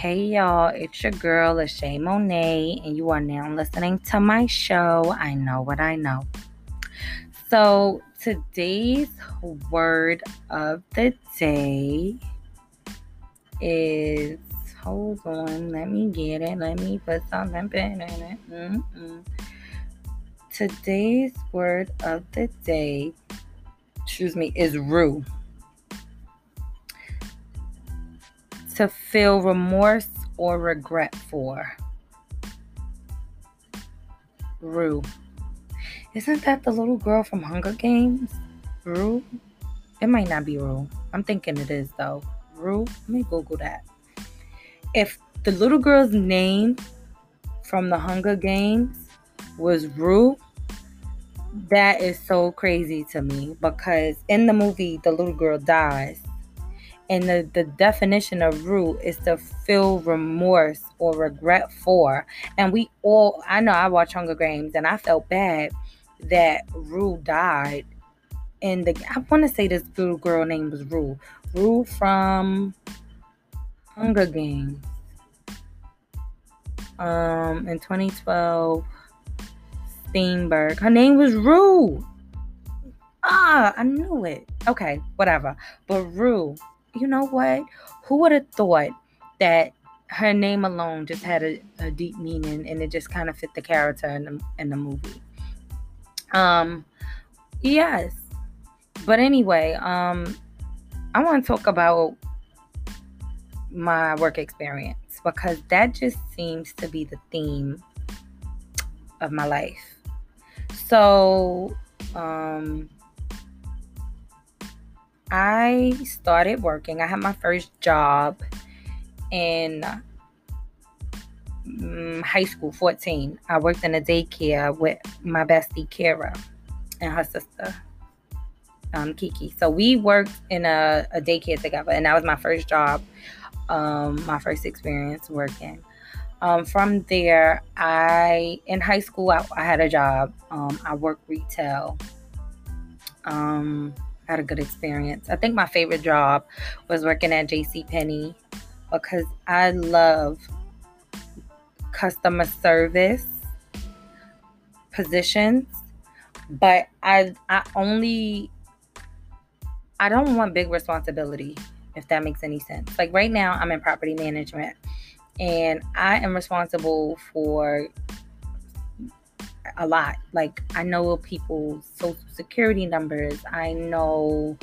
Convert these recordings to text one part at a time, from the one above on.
Hey y'all, it's your girl, Lachey Monet, and you are now listening to my show. I know what I know. So, today's word of the day is hold on, let me get it. Let me put something in it. Mm-mm. Today's word of the day, excuse me, is rue. To feel remorse or regret for. Rue. Isn't that the little girl from Hunger Games? Rue? It might not be Rue. I'm thinking it is though. Rue? Let me Google that. If the little girl's name from the Hunger Games was Rue, that is so crazy to me because in the movie, the little girl dies and the, the definition of rue is to feel remorse or regret for. And we all, I know I watched Hunger Games and I felt bad that Rue died. And the, I want to say this little girl name was Rue. Rue from Hunger Games. Um, in 2012, Steinberg. Her name was Rue. Ah, I knew it. Okay, whatever. But Rue, you know what? Who would have thought that her name alone just had a, a deep meaning and it just kind of fit the character in the, in the movie? Um, yes. But anyway, um, I want to talk about my work experience because that just seems to be the theme of my life. So, um, I started working. I had my first job in um, high school, 14. I worked in a daycare with my bestie, Kara, and her sister, um, Kiki. So we worked in a, a, daycare together, and that was my first job, um, my first experience working. Um, from there, I in high school I, I had a job. Um, I worked retail. Um, had a good experience. I think my favorite job was working at J.C. Penney because I love customer service positions, but I I only I don't want big responsibility if that makes any sense. Like right now I'm in property management and I am responsible for a lot. Like I know people's social security numbers. I know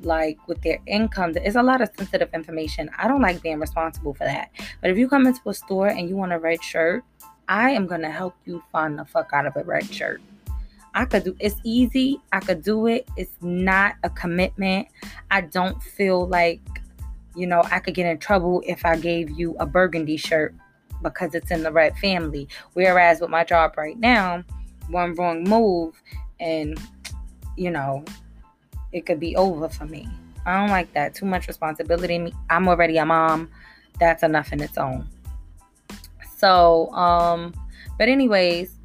like with their income. There's a lot of sensitive information. I don't like being responsible for that. But if you come into a store and you want a red shirt, I am gonna help you find the fuck out of a red shirt. I could do it's easy. I could do it. It's not a commitment. I don't feel like, you know, I could get in trouble if I gave you a burgundy shirt because it's in the right family. Whereas with my job right now, one wrong move and you know, it could be over for me. I don't like that. Too much responsibility. I'm already a mom. That's enough in its own. So, um, but anyways,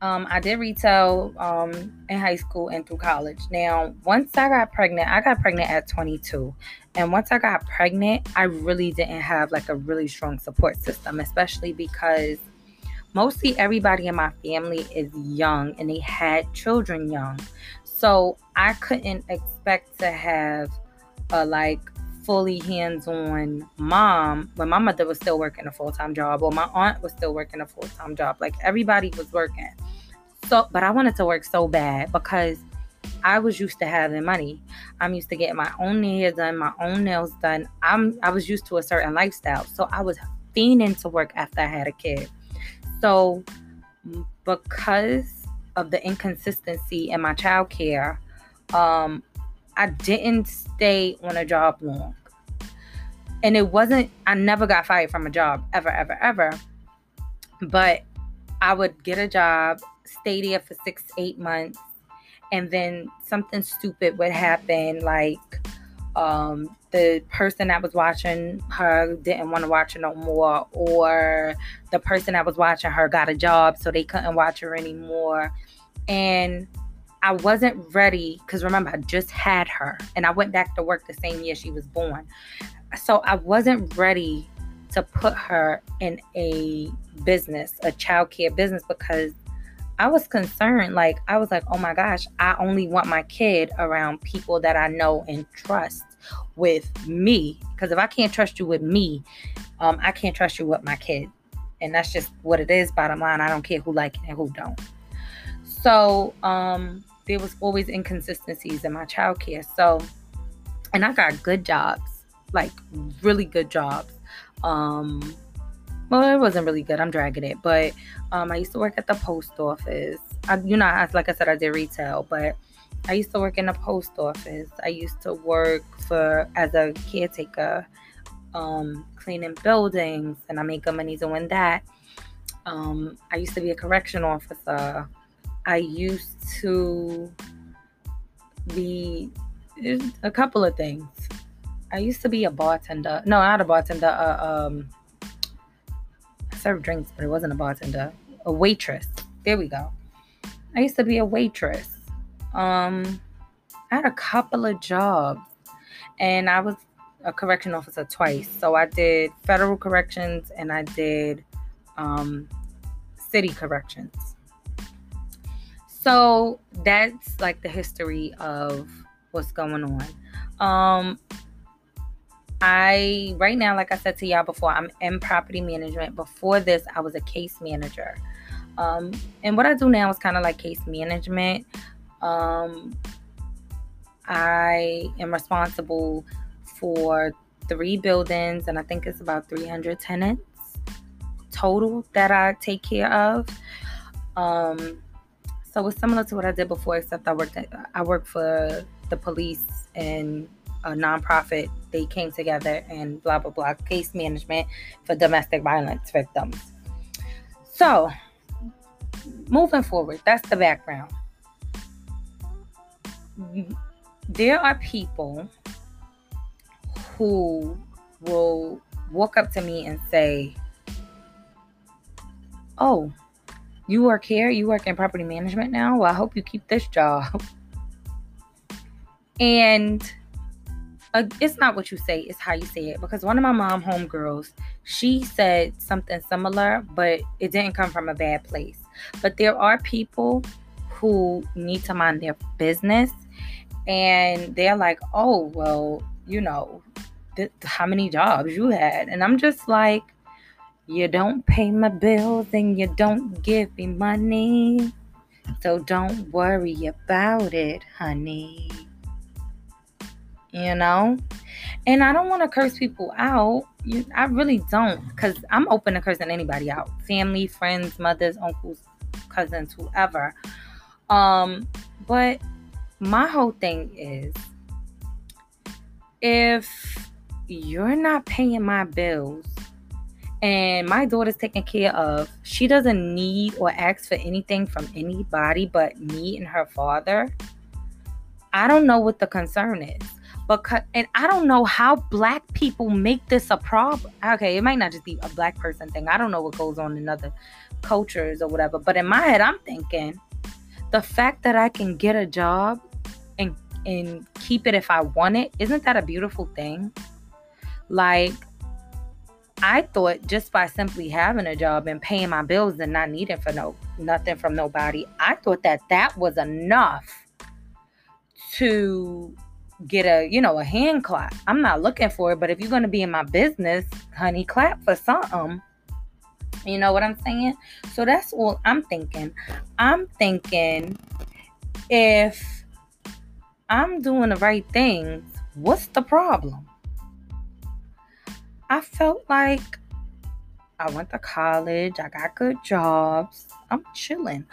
um, I did retail um, in high school and through college. Now, once I got pregnant, I got pregnant at 22. And once I got pregnant, I really didn't have like a really strong support system, especially because mostly everybody in my family is young and they had children young. So I couldn't expect to have a like fully hands-on mom when my mother was still working a full-time job or my aunt was still working a full-time job like everybody was working so but i wanted to work so bad because i was used to having money i'm used to getting my own hair done my own nails done i'm i was used to a certain lifestyle so i was fiending to work after i had a kid so because of the inconsistency in my child care um I didn't stay on a job long. And it wasn't, I never got fired from a job ever, ever, ever. But I would get a job, there for six, eight months, and then something stupid would happen. Like um, the person that was watching her didn't want to watch her no more, or the person that was watching her got a job, so they couldn't watch her anymore. And I wasn't ready because remember, I just had her and I went back to work the same year she was born. So I wasn't ready to put her in a business, a childcare business, because I was concerned. Like, I was like, oh my gosh, I only want my kid around people that I know and trust with me. Because if I can't trust you with me, um, I can't trust you with my kid. And that's just what it is, bottom line. I don't care who like it and who don't. So, um, there was always inconsistencies in my childcare. So, and I got good jobs, like really good jobs. Um, well, it wasn't really good. I'm dragging it, but um, I used to work at the post office. I, you know, I, like I said, I did retail, but I used to work in the post office. I used to work for as a caretaker, um, cleaning buildings, and I make good money doing that. Um, I used to be a correction officer. I used to be a couple of things. I used to be a bartender. No, not a bartender. Uh, um, served drinks, but it wasn't a bartender. A waitress. There we go. I used to be a waitress. Um, I had a couple of jobs, and I was a correction officer twice. So I did federal corrections and I did um, city corrections. So that's like the history of what's going on. Um, I right now, like I said to y'all before, I'm in property management. Before this, I was a case manager. Um, and what I do now is kind of like case management. Um, I am responsible for three buildings, and I think it's about 300 tenants total that I take care of. Um, so it's similar to what I did before, except I worked at, I work for the police and a nonprofit. They came together and blah blah blah case management for domestic violence victims. So moving forward, that's the background. There are people who will walk up to me and say, Oh, you work here, you work in property management now. Well, I hope you keep this job. And uh, it's not what you say, it's how you say it. Because one of my mom homegirls, she said something similar, but it didn't come from a bad place. But there are people who need to mind their business and they're like, oh, well, you know, th- how many jobs you had. And I'm just like, you don't pay my bills and you don't give me money. So don't worry about it, honey. You know? And I don't want to curse people out. I really don't. Because I'm open to cursing anybody out family, friends, mothers, uncles, cousins, whoever. Um, but my whole thing is if you're not paying my bills and my daughter's taken care of. She doesn't need or ask for anything from anybody but me and her father. I don't know what the concern is. Because and I don't know how black people make this a problem. Okay, it might not just be a black person thing. I don't know what goes on in other cultures or whatever. But in my head, I'm thinking the fact that I can get a job and and keep it if I want it, isn't that a beautiful thing? Like I thought just by simply having a job and paying my bills and not needing for no nothing from nobody, I thought that that was enough to get a you know a hand clap. I'm not looking for it, but if you're gonna be in my business, honey, clap for something. You know what I'm saying? So that's all I'm thinking. I'm thinking if I'm doing the right things, what's the problem? I felt like I went to college, I got good jobs, I'm chilling.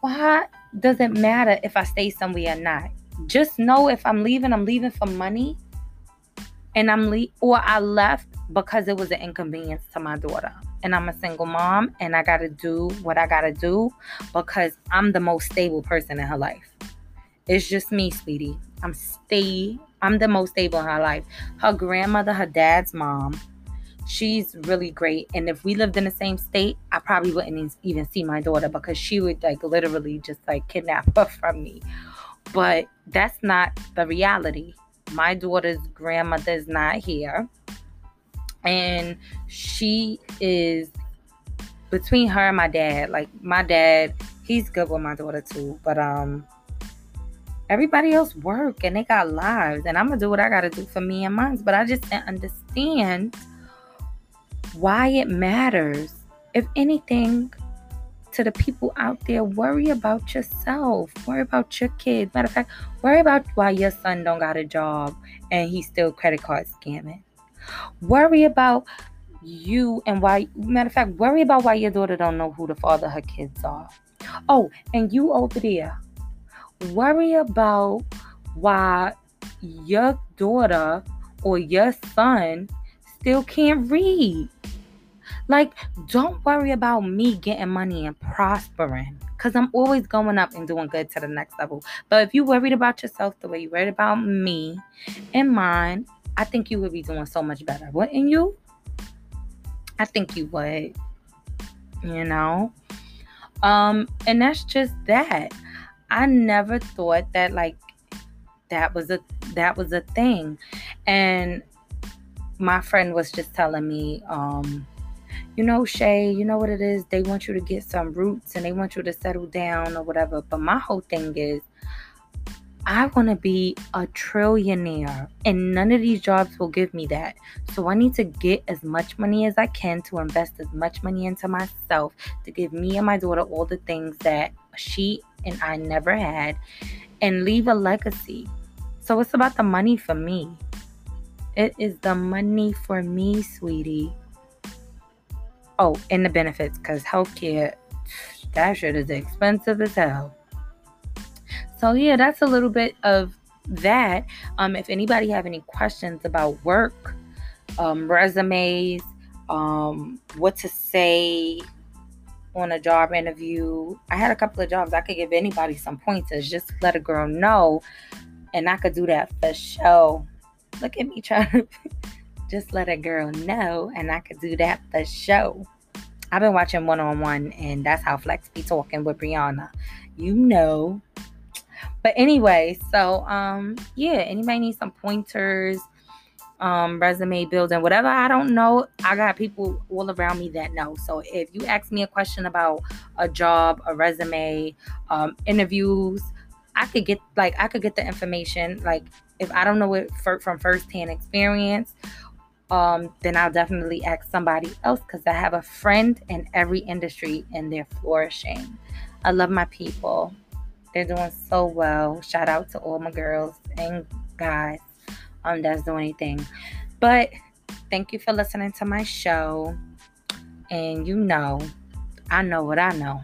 Why does it matter if I stay somewhere or not? Just know if I'm leaving, I'm leaving for money. And I'm le- or I left because it was an inconvenience to my daughter. And I'm a single mom and I got to do what I got to do because I'm the most stable person in her life. It's just me, sweetie. I'm stay I'm the most stable in her life. Her grandmother, her dad's mom, she's really great. And if we lived in the same state, I probably wouldn't even see my daughter because she would like literally just like kidnap her from me. But that's not the reality. My daughter's grandmother is not here. and she is between her and my dad. Like my dad, he's good with my daughter too, but um everybody else work and they got lives and I'm gonna do what I gotta do for me and mine. But I just didn't understand why it matters. If anything, to the people out there, worry about yourself. Worry about your kids. Matter of fact, worry about why your son don't got a job and he's still credit card scamming. Worry about you and why matter of fact, worry about why your daughter don't know who the father her kids are. Oh, and you over there, worry about why your daughter or your son still can't read. Like, don't worry about me getting money and prospering because I'm always going up and doing good to the next level. But if you worried about yourself the way you worried about me and mine, I think you would be doing so much better. Wouldn't you? I think you would. You know? Um, and that's just that. I never thought that like that was a that was a thing. And my friend was just telling me, um, you know, Shay, you know what it is? They want you to get some roots and they want you to settle down or whatever. But my whole thing is I want to be a trillionaire, and none of these jobs will give me that. So I need to get as much money as I can to invest as much money into myself to give me and my daughter all the things that she and I never had and leave a legacy. So it's about the money for me. It is the money for me, sweetie. Oh, and the benefits, because healthcare, that shit is expensive as hell. So yeah, that's a little bit of that. Um, if anybody have any questions about work, um, resumes, um, what to say on a job interview, I had a couple of jobs. I could give anybody some pointers. Just let a girl know, and I could do that for show. Look at me trying to just let a girl know, and I could do that for show. I've been watching one on one, and that's how Flex be talking with Breanna. You know, but anyway, so um yeah, anybody need some pointers, um, resume building, whatever I don't know, I got people all around me that know. So if you ask me a question about a job, a resume, um, interviews, I could get like I could get the information. Like if I don't know it for, from firsthand experience, um, then I'll definitely ask somebody else because I have a friend in every industry and they're flourishing. I love my people. They're doing so well. Shout out to all my girls and guys um, that's doing anything. But thank you for listening to my show. And you know, I know what I know.